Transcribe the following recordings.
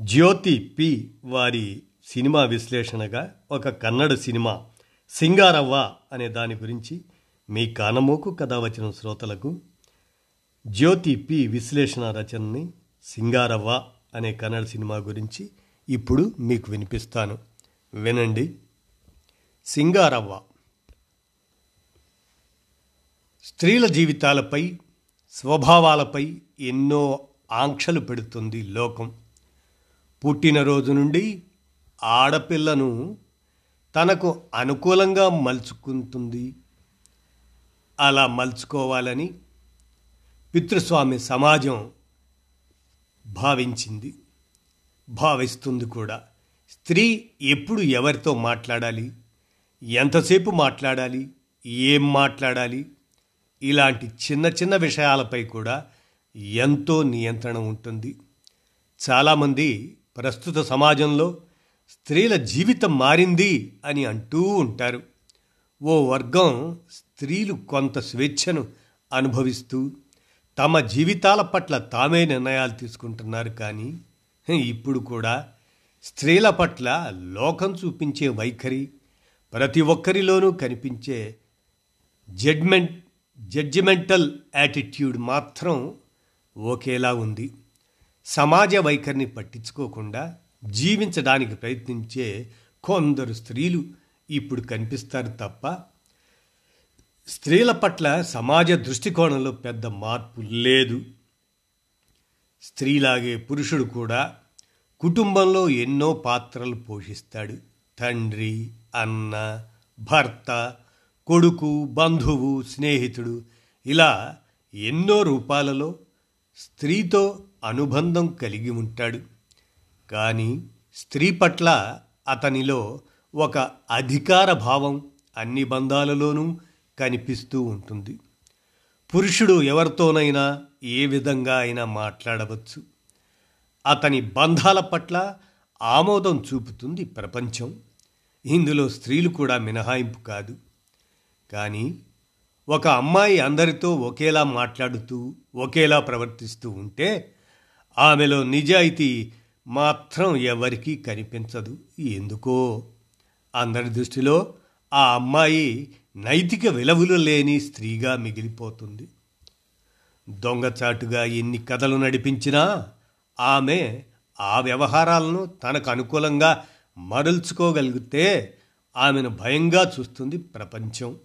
జ్యోతి P వారి cinema విశ్లేషణగా ఒక Kannada cinema సింగారవ్వ అనే దాని గురించి మీ కానమోకు కథ వచ్చిన శ్రోతలకు జ్యోతి పి విశ్లేషణ రచనని సింగారవ్వ అనే కన్నడ సినిమా గురించి ఇప్పుడు మీకు వినిపిస్తాను. వినండి. సింగారవ్వ. స్త్రీల జీవితాలపై స్వభావాలపై ఎన్నో ఆంక్షలు పెడుతుంది లోకం. పుట్టినరోజు నుండి ఆడపిల్లను తనకు అనుకూలంగా మలుచుకుంటుంది. అలా మలుచుకోవాలని పితృస్వామి సమాజం భావించింది. భావిస్తుంది కూడా. స్త్రీ ఎప్పుడు ఎవరితో మాట్లాడాలి? ఎంతసేపు మాట్లాడాలి? ఏం మాట్లాడాలి? ఇలాంటి చిన్న చిన్న విషయాలపై కూడా ఎంతో నియంత్రణ ఉంటుంది. చాలామంది ప్రస్తుత సమాజంలో స్త్రీల జీవితం మారింది అని అంటూ ఉంటారు. ఓ వర్గం స్త్రీలు కొంత స్వేచ్ఛను అనుభవిస్తూ తమ జీవితాల పట్ల తామే నిర్ణయాలు తీసుకుంటున్నారు కానీ ఇప్పుడు కూడా స్త్రీల పట్ల లోకం చూపించే వైఖరి ప్రతి ఒక్కరిలోనూ కనిపించే జడ్మెంట్ జడ్జిమెంటల్ యాటిట్యూడ్ మాత్రం ఒకేలా ఉంది. సమాజ వైఖరిని పట్టించుకోకుండా జీవించడానికి ప్రయత్నించే కొందరు స్త్రీలు ఇప్పుడు కనిపిస్తారు తప్ప స్త్రీల పట్ల సమాజ దృష్టికోణంలో పెద్ద మార్పు లేదు. స్త్రీలాగే పురుషుడు కూడా కుటుంబంలో ఎన్నో పాత్రలు పోషిస్తాడు. తండ్రి అన్న భర్త కొడుకు బంధువు స్నేహితుడు ఇలా ఎన్నో రూపాలలో స్త్రీతో అనుబంధం కలిగి ఉంటాడు. కానీ స్త్రీ పట్ల అతనిలో ఒక అధికార భావం అన్ని బంధాలలోనూ కనిపిస్తూ ఉంటుంది. పురుషుడు ఎవరితోనైనా ఏ విధంగా అయినా మాట్లాడవచ్చు. అతని బంధాల పట్ల ఆమోదం చూపుతుంది ప్రపంచం. ఇందులో స్త్రీలు కూడా మినహాయింపు కాదు. కానీ ఒక అమ్మాయి అందరితో ఒకేలా మాట్లాడుతూ ఒకేలా ప్రవర్తిస్తూ ఉంటే ఆమెలో నిజాయితీ మాత్రం ఎవరికీ కనిపించదు. ఎందుకో? అందరి దృష్టిలో ఆ అమ్మాయి నైతిక విలువలు లేని స్త్రీగా మిగిలిపోతుంది. దొంగచాటుగా ఎన్ని కథలు నడిపించినా ఆమె ఆ వ్యవహారాలను తనకు అనుకూలంగా మరల్చుకోగలిగితే ఆమెను భయంగా చూస్తుంది ప్రపంచం.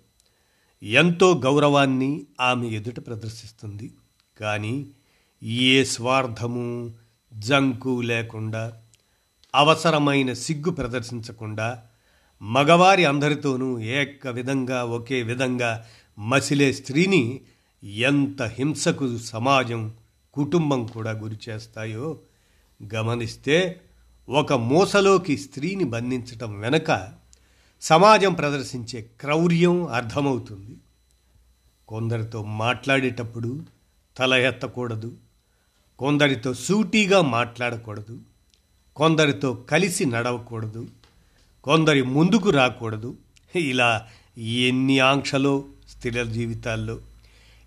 ఎంతో గౌరవాన్ని ఆమె ఎదుట ప్రదర్శిస్తుంది. కానీ ఏ స్వార్థము జంకు లేకుండా అవసరమైన సిగ్గు ప్రదర్శించకుండా మగవారి అందరితోనూ ఏక విధంగా ఒకే విధంగా మసిలే స్త్రీని ఎంత హింసకు సమాజం కుటుంబం కూడా గురి చేస్తాయో గమనిస్తే ఒక మూసలోకి స్త్రీని బంధించటం వెనక సమాజం ప్రదర్శించే క్రౌర్యం అర్థమవుతుంది. కొందరితో మాట్లాడేటప్పుడు తల ఎత్తకూడదు. కొందరితో సూటీగా మాట్లాడకూడదు కొందరితో కలిసి నడవకూడదు కొందరి ముందుకు రాకూడదు. ఇలా ఎన్ని ఆంక్షలో స్త్రీల జీవితాల్లో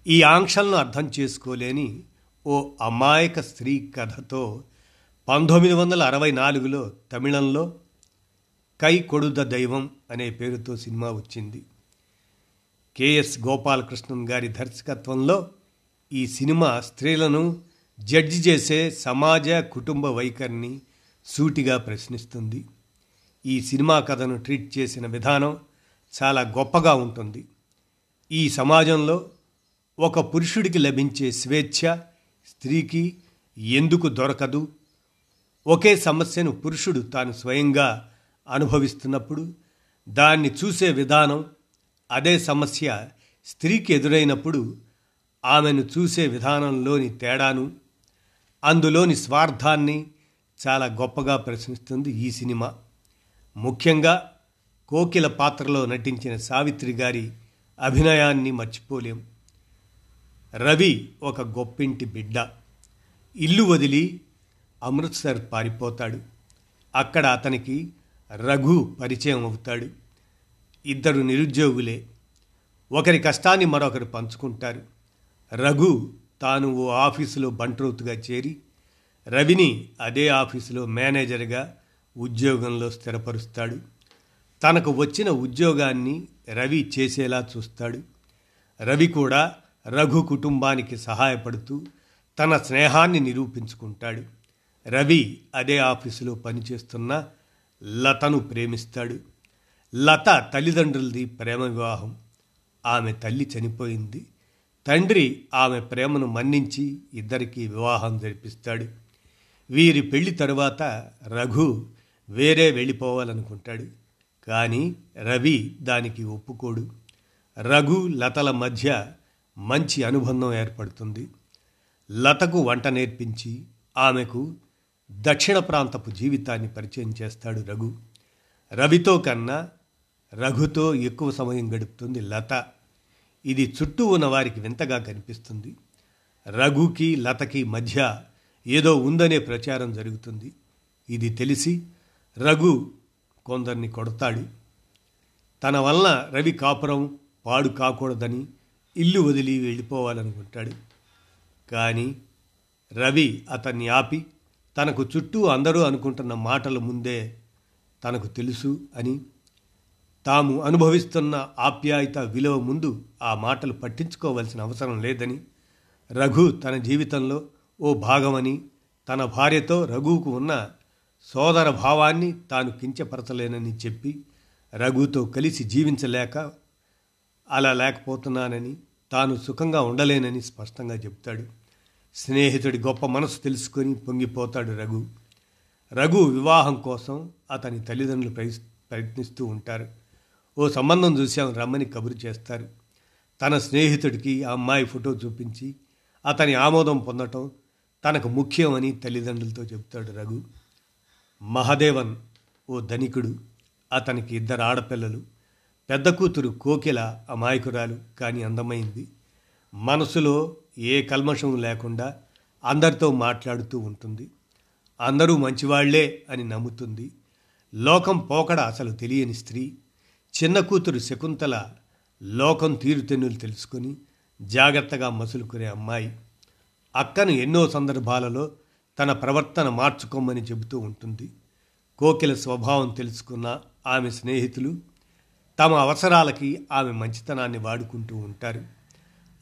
ఈ ఆంక్షలను అర్థం చేసుకోలేని ఓ అమాయక స్త్రీ కథతో పంతొమ్మిది వందల అరవై నాలుగులో తమిళంలో కై కొడుద దైవం అనే పేరుతో సినిమా వచ్చింది. కెఎస్ గోపాలకృష్ణన్ గారి దర్శకత్వంలో ఈ సినిమా స్త్రీలను జడ్జి చేసే సమాజ కుటుంబ వైఖరిని సూటిగా ప్రశ్నిస్తుంది. ఈ సినిమా కథను ట్రీట్ చేసిన విధానం చాలా గొప్పగా ఉంటుంది. ఈ సమాజంలో ఒక పురుషుడికి లభించే స్వేచ్ఛ స్త్రీకి ఎందుకు దొరకదు? ఒకే సమస్యను పురుషుడు తాను స్వయంగా అనుభవిస్తున్నప్పుడు దాన్ని చూసే విధానం అదే సమస్య స్త్రీకి ఎదురైనప్పుడు ఆమెను చూసే విధానంలోని తేడాను అందులోని స్వార్థాన్ని చాలా గొప్పగా ప్రశ్నిస్తుంది ఈ సినిమా. ముఖ్యంగా కోకిల పాత్రలో నటించిన సావిత్రి గారి అభినయాన్ని మర్చిపోలేం. రవి ఒక గొప్పింటి బిడ్డ. ఇల్లు వదిలి అమృత్సర్ పారిపోతాడు. అక్కడ అతనికి రఘు పరిచయం అవుతాడు. ఇద్దరు నిరుద్యోగులే. ఒకరి కష్టాన్ని మరొకరు పంచుకుంటారు. రఘు తాను ఓ ఆఫీసులో బంట్రోతుగా చేరి రవిని అదే ఆఫీసులో మేనేజర్గా ఉద్యోగంలో స్థిరపరుస్తాడు. తనకు వచ్చిన ఉద్యోగాన్ని రవి చేసేలా చూస్తాడు. రవి కూడా రఘు కుటుంబానికి సహాయపడుతూ తన స్నేహాన్ని నిరూపించుకుంటాడు. రవి అదే ఆఫీసులో పనిచేస్తున్న లతను ప్రేమిస్తాడు. లత తల్లిదండ్రులది ప్రేమ వివాహం. ఆమె తల్లి చనిపోయింది. తండ్రి ఆమె ప్రేమను మన్నించి ఇద్దరికీ వివాహం జరిపిస్తాడు. వీరి పెళ్ళి తరువాత రఘు వేరే వెళ్ళిపోవాలనుకుంటాడు. కానీ రవి దానికి ఒప్పుకోడు. రఘు లతల మధ్య మంచి అనుబంధం ఏర్పడుతుంది. లతకు వంట నేర్పించి ఆమెకు దక్షిణ ప్రాంతపు జీవితాన్ని పరిచయం చేస్తాడు రఘు. రవితో కన్నా రఘుతో ఎక్కువ సమయం గడుపుతుంది లత. ఇది చుట్టూ ఉన్న వారికి వింతగా కనిపిస్తుంది. రఘుకి లతకి మధ్య ఏదో ఉందనే ప్రచారం జరుగుతుంది. ఇది తెలిసి రఘు కొందరిని కొడతాడు. తన వలన రవి కాపురం పాడు కాకూడదని ఇల్లు వదిలి వెళ్ళిపోవాలనుకుంటాడు. కానీ రవి అతన్ని ఆపి తనకు చుట్టూ అందరూ అనుకుంటున్న మాటల ముందే తనకు తెలుసు అని తాము అనుభవిస్తున్న ఆప్యాయత విలువ ముందు ఆ మాటలు పట్టించుకోవలసిన అవసరం లేదని రఘు తన జీవితంలో ఓ భాగమని తన భార్యతో రఘువుకు ఉన్న సోదర భావాన్ని తాను కించపరచలేనని చెప్పి రఘుతో కలిసి జీవించలేక అలా లేకపోతున్నానని తాను సుఖంగా ఉండలేనని స్పష్టంగా చెప్తాడు. స్నేహితుడి గొప్ప మనసు తెలుసుకొని పొంగిపోతాడు రఘు. రఘు వివాహం కోసం అతని తల్లిదండ్రులు ప్రయత్నిస్తూ ఉంటారు. ఓ సంబంధం చూశాం రమ్మని కబురు చేస్తారు. తన స్నేహితుడికి ఆ అమ్మాయి ఫోటో చూపించి అతని ఆమోదం పొందటం తనకు ముఖ్యమని తల్లిదండ్రులతో చెప్తాడు రఘు. మహదేవన్ ఓ ధనికుడు అతనికి ఇద్దరు ఆడపిల్లలు పెద్ద కూతురు కోకిల అమాయకురాలు కానీ అందమైంది. మనసులో ఏ కల్మషం లేకుండా అందరితో మాట్లాడుతూ ఉంటుంది. అందరూ మంచివాళ్ళే అని నమ్ముతుంది. లోకం పోకడ అసలు తెలియని స్త్రీ. చిన్న కూతురు శకుంతల లోకం తీరుతెన్నులు తెలుసుకొని జాగ్రత్తగా మసులుకునే అమ్మాయి. అక్కను ఎన్నో సందర్భాలలో తన ప్రవర్తన మార్చుకోమని చెబుతూ ఉంటుంది. కోకిల స్వభావం తెలుసుకున్న ఆమె స్నేహితులు తమ అవసరాలకి ఆమె మంచితనాన్ని వాడుకుంటూ ఉంటారు.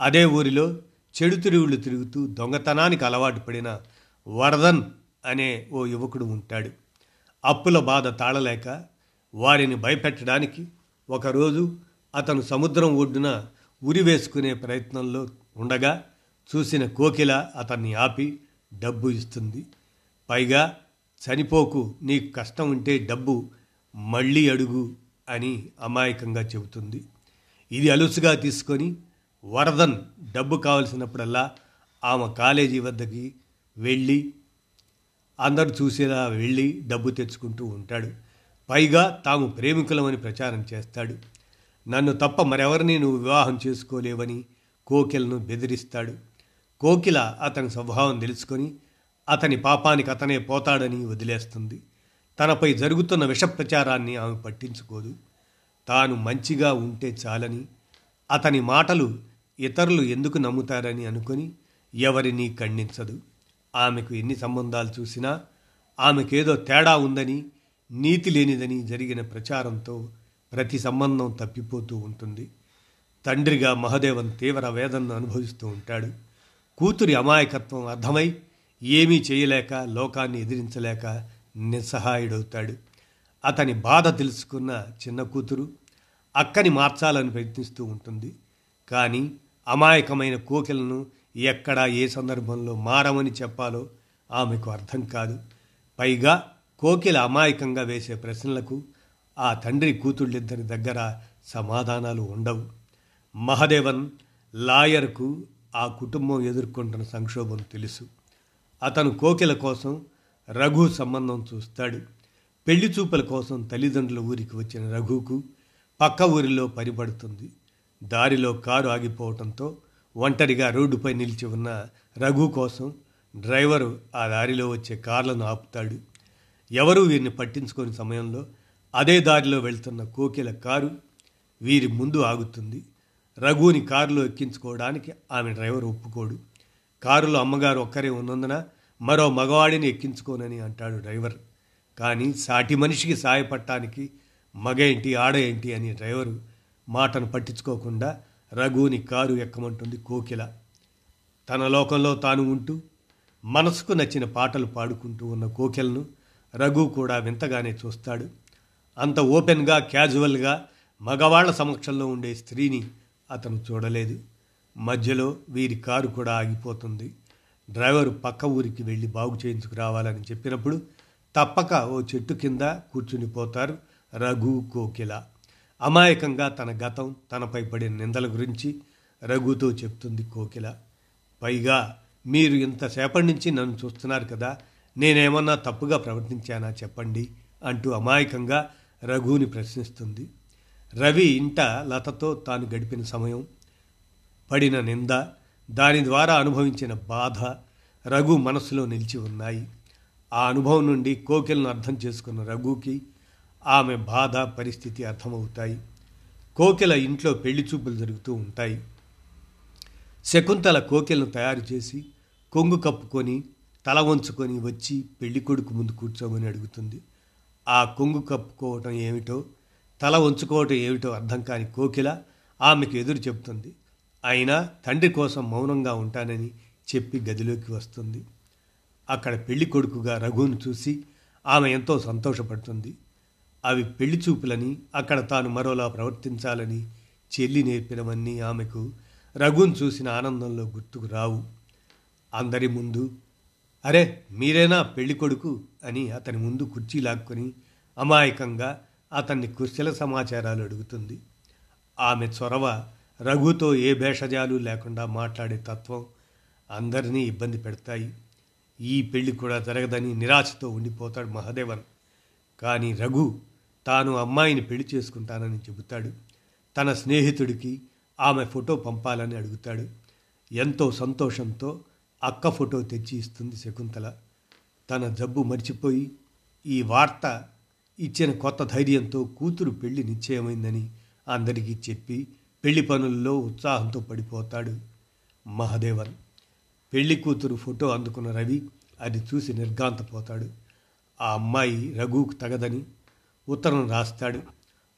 అదే ఊరిలో చెడు తిరుగుళ్ళు తిరుగుతూ దొంగతనానికి అలవాటు పడిన వరదన్ అనే ఓ యువకుడు ఉంటాడు. అప్పుల బాధ తాళలేక వారిని భయపెట్టడానికి ఒకరోజు అతను సముద్రం ఒడ్డున ఉరి వేసుకునే ప్రయత్నంలో ఉండగా చూసిన కోకిల అతన్ని ఆపి డబ్బు ఇస్తుంది. పైగా చనిపోకు నీకు కష్టం ఉంటే డబ్బు మళ్ళీ అడుగు అని అమాయకంగా చెబుతుంది. ఇది అలుసుగా తీసుకొని వరదన్ డబ్బు కావలసినప్పుడల్లా ఆమె కాలేజీ వద్దకి వెళ్ళి అందరు చూసేలా వెళ్ళి డబ్బు తెచ్చుకుంటూ ఉంటాడు. పైగా తాము ప్రేమికులమని ప్రచారం చేస్తాడు. నన్ను తప్ప మరెవరిని నువ్వు వివాహం చేసుకోలేవని కోకిలను బెదిరిస్తాడు. కోకిల అతని స్వభావం తెలుసుకొని అతని పాపానికి అతనే పోతాడని వదిలేస్తుంది. తనపై జరుగుతున్న విష ప్రచారాన్ని ఆమె పట్టించుకోదు. తాను మంచిగా ఉంటే చాలని అతని మాటలు ఇతరులు ఎందుకు నమ్ముతారని అనుకొని ఎవరినీ ఖండించదు. ఆమెకు ఎన్ని సంబంధాలు చూసినా ఆమెకేదో తేడా ఉందని నీతి లేనిదని జరిగిన ప్రచారంతో ప్రతి సంబంధం తప్పిపోతూ ఉంటుంది. తండ్రిగా మహదేవన్ తీవ్ర వేదనను అనుభవిస్తూ ఉంటాడు. కూతురి అమాయకత్వం అర్థమై ఏమీ చేయలేక లోకాన్ని ఎదిరించలేక నిస్సహాయుడవుతాడు. అతని బాధ తెలుసుకున్న చిన్న కూతురు అక్కని మార్చాలని ప్రయత్నిస్తూ ఉంటుంది. కానీ అమాయకమైన కోకిలను ఎక్కడా ఏ సందర్భంలో మారమని చెప్పాలో ఆమెకు అర్థం కాదు. పైగా కోకిల అమాయకంగా వేసే ప్రశ్నలకు ఆ తండ్రి కూతుళ్ళిద్దరి దగ్గర సమాధానాలు ఉండవు. మహదేవన్ లాయర్కు ఆ కుటుంబం ఎదుర్కొంటున్న సంక్షోభం తెలుసు. అతను కోకిల కోసం రఘు సంబంధం చూస్తాడు. పెళ్ళి చూపుల కోసం తల్లిదండ్రుల ఊరికి వచ్చిన రఘుకు పక్క ఊరిలో పరిపడుతుంది దారిలో కారు ఆగిపోవడంతో ఒంటరిగా రోడ్డుపై నిలిచి ఉన్న రఘు కోసం డ్రైవరు ఆ దారిలో వచ్చే కార్లను ఆపుతాడు. ఎవరూ వీరిని పట్టించుకోని సమయంలో అదే దారిలో వెళ్తున్న కోకిల కారు వీరి ముందు ఆగుతుంది. రఘుని కారులో ఎక్కించుకోవడానికి ఆమె డ్రైవర్ ఒప్పుకోడు. కారులో అమ్మగారు ఒక్కరే ఉన్నందున మరో మగవాడిని ఎక్కించుకోనని అంటాడు డ్రైవర్. కానీ సాటి మనిషికి సాయపడటానికి మగ ఏంటి ఆడ ఏంటి అని డ్రైవరు మాటను పట్టించుకోకుండా రఘుని కారు ఎక్కమంటుంది కోకిల. తన లోకంలో తాను ఉంటూ మనసుకు నచ్చిన పాటలు పాడుకుంటూ ఉన్న కోకిలను రఘు కూడా వింతగానే చూస్తాడు. అంత ఓపెన్గా క్యాజువల్గా మగవాళ్ళ సమక్షంలో ఉండే స్త్రీని అతను చూడలేదు. మధ్యలో వీరి కారు కూడా ఆగిపోతుంది. డ్రైవర్ పక్క ఊరికి వెళ్ళి బాగు చేయించుకురావాలని చెప్పినప్పుడు తప్పక ఓ చెట్టు కింద కూర్చునిపోతారు రఘు కోకిల. అమాయకంగా తన గతం తనపై పడిన నిందల గురించి రఘుతో చెప్తుంది కోకిల. పైగా మీరు ఇంతసేపటి నుంచి నన్ను చూస్తున్నారు కదా నేనేమన్నా తప్పుగా ప్రవర్తించానా చెప్పండి అంటూ అమాయకంగా రఘుని ప్రశ్నిస్తుంది. రవి ఇంట లతతో తాను గడిపిన సమయం పడిన నింద దాని ద్వారా అనుభవించిన బాధ రఘు మనసులో నిలిచి ఉన్నాయి. ఆ అనుభవం నుండి కోకిలను అర్థం చేసుకున్న రఘుకి ఆమె బాధ పరిస్థితి అర్థమవుతాయి. కోకిల ఇంట్లో పెళ్ళి చూపులు జరుగుతూ ఉంటాయి. శకుంతల కోకిలను తయారు చేసి కొంగు కప్పుకొని తల వంచుకొని వచ్చి పెళ్ళి కొడుకు ముందు కూర్చోమని అడుగుతుంది. ఆ కొంగు కప్పుకోవటం ఏమిటో తల వంచుకోవటం ఏమిటో అర్థం కాని కోకిల ఆమెకు ఎదురు చెబుతుంది అయినా తండ్రి కోసం మౌనంగా ఉంటానని చెప్పి గదిలోకి వస్తుంది. అక్కడ పెళ్ళి కొడుకుగా రఘును చూసి ఆమె ఎంతో సంతోషపడుతుంది. అవి పెళ్ళి చూపులని అక్కడ తాను మరోలా ప్రవర్తించాలని చెల్లి నేర్పినవన్నీ ఆమెకు రఘును చూసిన ఆనందంలో గుర్తుకు రావు. అందరి ముందు అరే మీరేనా పెళ్ళి కొడుకు? అని అతని ముందు కుర్చీ లాక్కొని అమాయకంగా అతన్ని కుర్చీల సమాచారాలు అడుగుతుంది. ఆమె చొరవ రఘుతో ఏ భేషజాలు లేకుండా మాట్లాడే తత్వం అందరినీ ఇబ్బంది పెడతాయి. ఈ పెళ్ళి కూడా జరగదని నిరాశతో ఉండిపోతాడు మహదేవన్. కానీ రఘు తాను అమ్మాయిని పెళ్ళి చేసుకుంటానని చెబుతాడు. తన స్నేహితుడికి ఆమె ఫోటో పంపాలని అడుగుతాడు. ఎంతో సంతోషంతో అక్క ఫోటో తెచ్చి ఇస్తుంది శకుంతల. తన జబ్బు మర్చిపోయి ఈ వార్త ఇచ్చిన కొత్త ధైర్యంతో కూతురు పెళ్ళి నిశ్చయమైందని అందరికీ చెప్పి పెళ్ళి పనుల్లో ఉత్సాహంతో పడిపోతాడు మహదేవన్. పెళ్ళి కూతురు ఫోటో అందుకున్న రవి అది చూసి నిర్గాంతపోతాడు ఆ అమ్మాయి రఘుకు తగదని ఉత్తరం రాస్తాడు.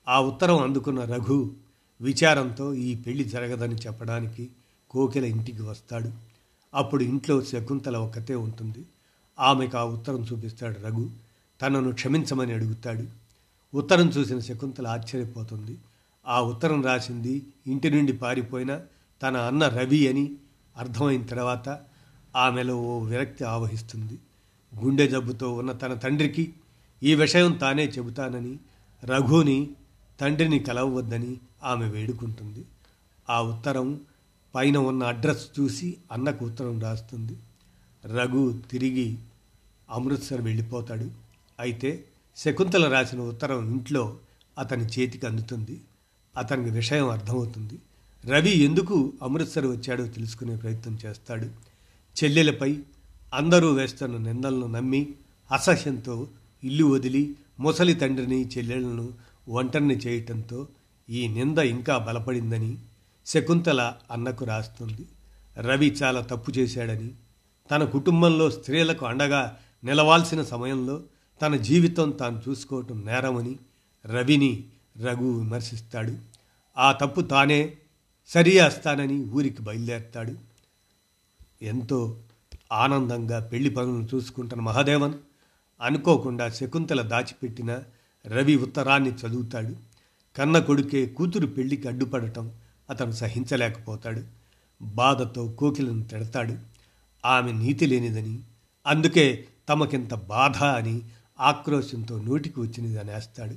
ఆ ఉత్తరం అందుకున్న రఘు విచారంతో ఈ పెళ్ళి జరగదని చెప్పడానికి కోకిల ఇంటికి వస్తాడు. అప్పుడు ఇంట్లో శకుంతల ఒక్కతే ఉంటుంది. ఆమెకు ఆ ఉత్తరం చూపిస్తాడు రఘు. తనను క్షమించమని అడుగుతాడు. ఉత్తరం చూసిన శకుంతల ఆశ్చర్యపోతుంది. ఆ ఉత్తరం రాసింది ఇంటి నుండి పారిపోయిన తన అన్న రవి అని అర్థమైన తర్వాత ఆమెలో ఓ విరక్తి ఆవహిస్తుంది. గుండె జబ్బుతో ఉన్న తన తండ్రికి ఈ విషయం తానే చెబుతానని రఘుని తండ్రిని కలవవద్దని ఆమె వేడుకుంటుంది. ఆ ఉత్తరం పైన ఉన్న అడ్రస్ చూసి అన్నకు ఉత్తరం రాస్తుంది. రఘు తిరిగి అమృత్సర్ వెళ్ళిపోతాడు. అయితే శకుంతల రాసిన ఉత్తరం ఇంట్లో అతని చేతికి అందుతుంది. అతనికి విషయం అర్థమవుతుంది. రవి ఎందుకు అమృత్సర్ వచ్చాడో తెలుసుకునే ప్రయత్నం చేస్తాడు. చెల్లెలపై అందరూ వేస్తున్న నిందలను నమ్మి అసహ్యంతో ఇల్లు వదిలి ముసలి తండ్రిని చెల్లెలను ఒంటరిని చేయటంతో ఈ నింద ఇంకా బలపడిందని శకుంతల అన్నకు రాస్తుంది. రవి చాలా తప్పు చేశాడని. తన కుటుంబంలో స్త్రీలకు అండగా నిలవాల్సిన సమయంలో తన జీవితం తాను చూసుకోవటం నేరమని రవిని రఘు విమర్శిస్తాడు. ఆ తప్పు తానే సరిచేస్తానని ఊరికి బయలుదేరుతాడు. ఎంతో ఆనందంగా పెళ్ళి పనులను చూసుకుంటున్న మహాదేవన్ అనుకోకుండా శకుంతల దాచిపెట్టిన రవి ఉత్తరాన్ని చదువుతాడు. కన్న కొడుకే కూతురు పెళ్ళికి అడ్డుపడటం అతను సహించలేకపోతాడు. బాధతో కోకిలను తిడతాడు. ఆమె నీతి లేనిదని అందుకే తమకింత బాధ అని ఆక్రోశంతో నోటికి వచ్చినది అనేస్తాడు.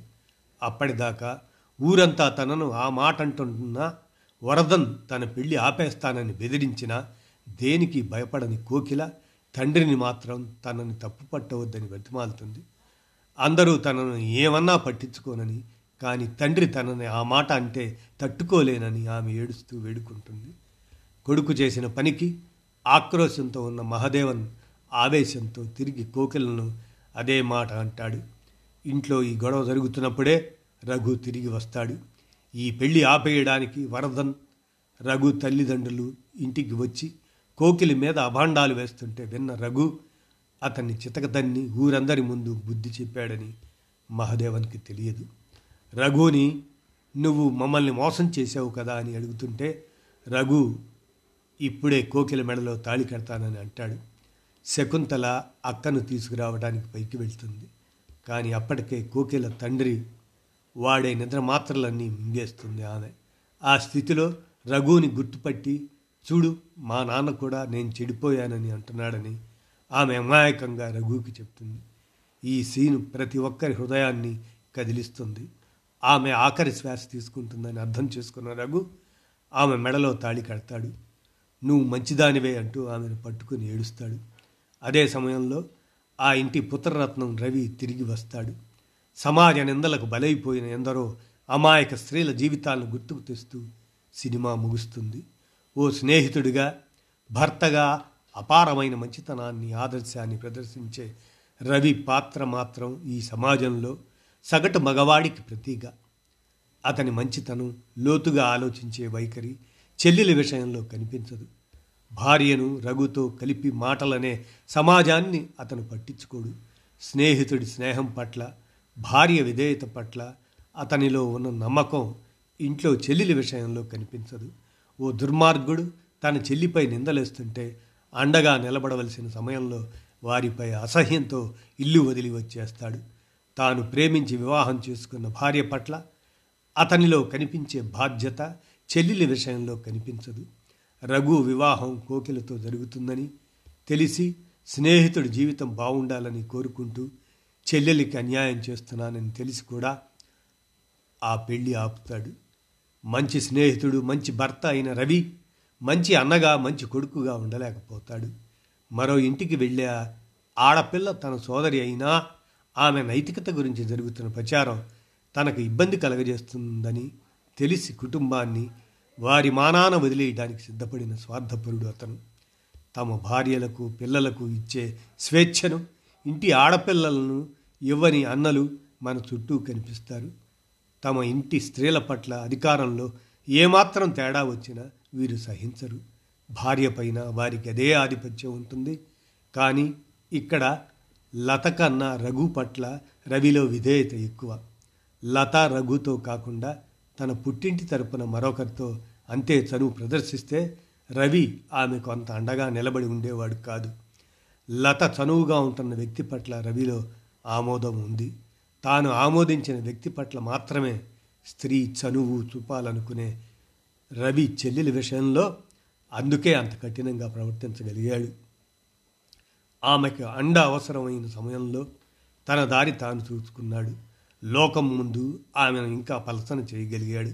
అప్పటిదాకా ఊరంతా తనను ఆ మాట అంటున్నా వరదన్ తన పెళ్ళి ఆపేస్తానని బెదిరించినా దేనికి భయపడని కోకిల తండ్రిని మాత్రం తనని తప్పు పట్టవద్దని బ్రతిమాలుతుంది అందరూ తనను ఏమన్నా పట్టించుకోనని కానీ తండ్రి తనని ఆ మాట అంటే తట్టుకోలేనని ఆమె ఏడుస్తూ వేడుకుంటుంది. కొడుకు చేసిన పనికి ఆక్రోశంతో ఉన్న మహదేవన్ ఆవేశంతో తిరిగి కోకిలను అదే మాట అంటాడు. ఇంట్లో ఈ గొడవ జరుగుతున్నప్పుడే రఘు తిరిగి వస్తాడు. ఈ పెళ్ళి ఆపేయడానికి వరదన్ రఘు తల్లిదండ్రులు ఇంటికి వచ్చి కోకిలి మీద అభాండాలు వేస్తుంటే విన్న రఘు అతన్ని చితకదన్ని ఊరందరి ముందు బుద్ధి చెప్పాడని మహదేవన్కి తెలియదు. రఘుని నువ్వు మమ్మల్ని మోసం చేసావు కదా అని అడుగుతుంటే రఘు ఇప్పుడే కోకిల మెడలో తాళి కడతానని అంటాడు. శకుంతల అక్కను తీసుకురావడానికి పైకి వెళ్తుంది. కానీ అప్పటికే కోకిల తండ్రి వాడే నిద్ర మాత్రలన్నీ మింగేస్తుంది ఆమె. ఆ స్థితిలో రఘుని గుర్తుపట్టి చూడు మా నాన్న కూడా నేను చెడిపోయానని అంటున్నాడని ఆమె అమాయకంగా రఘుకి చెప్తుంది. ఈ సీను ప్రతి ఒక్కరి హృదయాన్ని కదిలిస్తుంది. ఆమె ఆఖరి శ్వాస తీసుకుంటుందని అర్థం చేసుకున్న రఘు ఆమె మెడలో తాళి కడతాడు. నువ్వు మంచిదానివే అంటూ ఆమెను పట్టుకుని ఏడుస్తాడు. అదే సమయంలో ఆ ఇంటి పుత్రరత్నం రవి తిరిగి వస్తాడు. సమాజ నిందలకు బలైపోయిన ఎందరో అమాయక స్త్రీల జీవితాలను గుర్తుకు తెస్తూ సినిమా ముగుస్తుంది. ఓ స్నేహితుడిగా భర్తగా అపారమైన మంచితనాన్ని ఆదర్శాన్ని ప్రదర్శించే రవి పాత్ర మాత్రం ఈ సమాజంలో సగటు మగవాడికి ప్రతీక. అతని మంచితనం లోతుగా ఆలోచించే వైఖరి చెల్లెల విషయంలో కనిపించదు. భార్యను రఘుతో కలిపి మాటలనే సమాజాన్ని అతను పట్టించుకోడు. స్నేహితుడి స్నేహం పట్ల భార్య విధేయత పట్ల అతనిలో ఉన్న నమ్మకం ఇంట్లో చెల్లెలి విషయంలో కనిపించదు. ఓ దుర్మార్గుడు తన చెల్లిపై నిందలేస్తుంటే అండగా నిలబడవలసిన సమయంలో వారిపై అసహ్యంతో ఇల్లు వదిలి వచ్చేస్తాడు. తాను ప్రేమించి వివాహం చేసుకున్న భార్య పట్ల అతనిలో కనిపించే బాధ్యత చెల్లెలి విషయంలో కనిపించదు. రఘు వివాహం కోకిలతో జరుగుతుందని తెలిసి స్నేహితుడి జీవితం బాగుండాలని కోరుకుంటూ చెల్లెలికి అన్యాయం చేస్తున్నానని తెలిసి కూడా ఆ పెళ్ళి ఆపుతాడు. మంచి స్నేహితుడు మంచి భర్త అయిన రవి మంచి అన్నగా మంచి కొడుకుగా ఉండలేకపోతాడు. మరో ఇంటికి వెళ్ళే ఆడపిల్ల తన సోదరి అయినా ఆమె నైతికత గురించి జరుగుతున్న ప్రచారం తనకు ఇబ్బంది కలగజేస్తుందని తెలిసి కుటుంబాన్ని వారి మానాన వదిలేయడానికి సిద్ధపడిన స్వార్థపరుడు అతను. తమ భార్యలకు పిల్లలకు ఇచ్చే స్వేచ్ఛను ఇంటి ఆడపిల్లలను ఇవ్వని అన్నలు మన చుట్టూ కనిపిస్తారు. తమ ఇంటి స్త్రీల పట్ల అధికారంలో ఏమాత్రం తేడా వచ్చినా వీరు సహించరు. భార్య పైన వారికి అదే ఆధిపత్యం ఉంటుంది. కానీ ఇక్కడ లత కన్నా రఘు పట్ల రవిలో విధేయత ఎక్కువ. లత రఘుతో కాకుండా తన పుట్టింటి తరపున మరొకరితో అంతే చనువు ప్రదర్శిస్తే రవి ఆమెకు అంత అండగా నిలబడి ఉండేవాడు కాదు. లత చనువుగా ఉంటున్న వ్యక్తి పట్ల రవిలో ఆమోదం ఉంది. తాను ఆమోదించిన వ్యక్తి పట్ల మాత్రమే స్త్రీ చనువు చూపాలనుకునే రవి చెల్లెల విషయంలో అందుకే అంత కఠినంగా ప్రవర్తించగలిగాడు. ఆమెకు అండ అవసరమైన సమయంలో తన దారి తాను చూసుకున్నాడు. లోకం ముందు ఆమెను ఇంకా పలసన చేయగలిగాడు.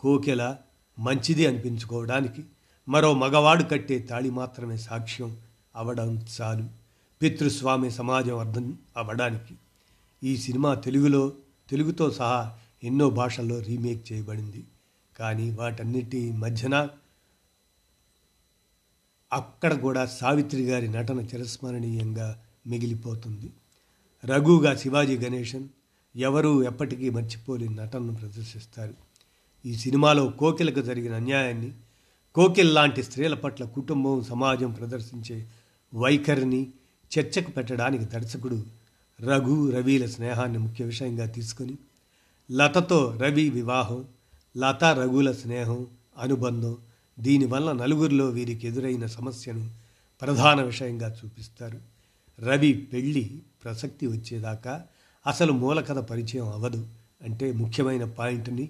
కోకెల మంచిది అనిపించుకోవడానికి మరో మగవాడు కట్టే తాళి మాత్రమే సాక్ష్యం అవడం చాలు. పితృస్వామి సమాజం అర్థం అవ్వడానికి ఈ సినిమా తెలుగులో తెలుగుతో సహా ఎన్నో భాషల్లో రీమేక్ చేయబడింది. కానీ వాటన్నిటి మధ్యన అక్కడ కూడా సావిత్రి గారి నటన చిరస్మరణీయంగా మిగిలిపోతుంది. రఘుగా శివాజీ గణేశన్ ఎవరూ ఎప్పటికీ మర్చిపోలేని నటనను ప్రదర్శిస్తారు. ఈ సినిమాలో కోకిలకు జరిగిన అన్యాయాన్ని కోకిల్ లాంటి స్త్రీల పట్ల కుటుంబం సమాజం ప్రదర్శించే వైఖరిని చర్చకు పెట్టడానికి దర్శకుడు రఘు రవిల స్నేహాన్ని ముఖ్య విషయంగా తీసుకొని లతతో రవి వివాహం లత రఘుల స్నేహం అనుబంధం దీనివల్ల నలుగురిలో వీరికి ఎదురైన సమస్యను ప్రధాన విషయంగా చూపిస్తారు. రవి పెళ్ళి ప్రసక్తి వచ్చేదాకా అసలు మూలకథ పరిచయం అవ్వదు అంటే ముఖ్యమైన పాయింట్ని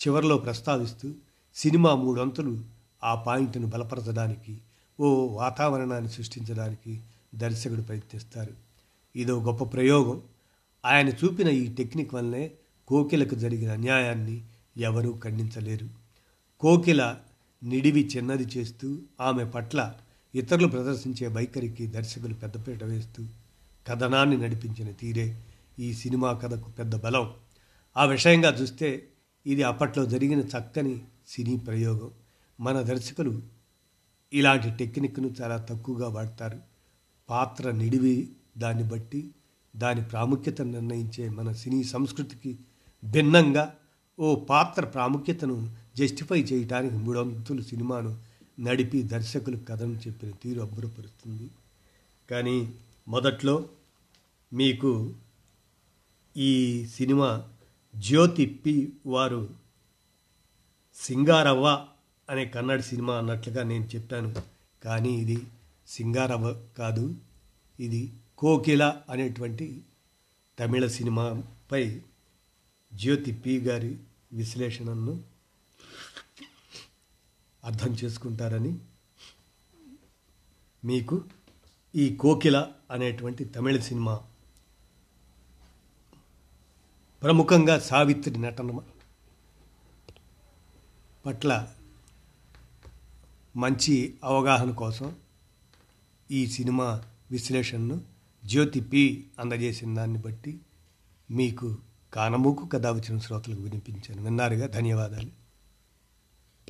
చివరిలో ప్రస్తావిస్తూ సినిమా మూడొంతులు ఆ పాయింట్ను బలపరచడానికి ఓ వాతావరణాన్ని సృష్టించడానికి దర్శకుడు ప్రయత్నిస్తారు. ఇదో గొప్ప ప్రయోగం. ఆయన చూపిన ఈ టెక్నిక్ వల్లే కోకిలకు జరిగిన అన్యాయాన్ని ఎవరూ ఖండించలేరు. కోకిల నిడివి చిన్నది చేస్తూ ఆమె పట్ల ఇతరులు ప్రదర్శించే వైఖరికి దర్శకులు పెద్దపీట వేస్తూ కథనాన్ని నడిపించిన తీరే ఈ సినిమా కథకు పెద్ద బలం. ఆ విషయంగా చూస్తే ఇది అప్పట్లో జరిగిన చక్కని సినీ ప్రయోగం. మన దర్శకులు ఇలాంటి టెక్నిక్ను చాలా తక్కువగా వాడతారు. పాత్ర నిడివి దాన్ని బట్టి దాని ప్రాముఖ్యతను నిర్ణయించే మన సినీ సంస్కృతికి భిన్నంగా ఓ పాత్ర ప్రాముఖ్యతను జస్టిఫై చేయటానికి మూడొంతులు సినిమాను నడిపి దర్శకులు కథను చెప్పిన తీరు అబ్బురపరుస్తుంది. కానీ మొదట్లో మీకు ఈ సినిమా జ్యోతి పి వారు సింగారవ్వ అనే కన్నడ సినిమా అన్నట్లుగా నేను చెప్పాను. కానీ ఇది సింగారవ్వ కాదు. ఇది కోకిల అనేటువంటి తమిళ సినిమాపై జ్యోతి పి గారి విశ్లేషణను అర్థం చేసుకుంటారని మీకు ఈ కోకిల అనేటువంటి తమిళ సినిమా ప్రముఖంగా సావిత్రి నటన పట్ల మంచి అవగాహన కోసం ఈ సినిమా విశ్లేషణను జ్యోతి పి అందజేసిన దాన్ని బట్టి మీకు కానమూకు కథ వచ్చిన శ్రోతలకు వినిపించాను. విన్నారుగా? ధన్యవాదాలు.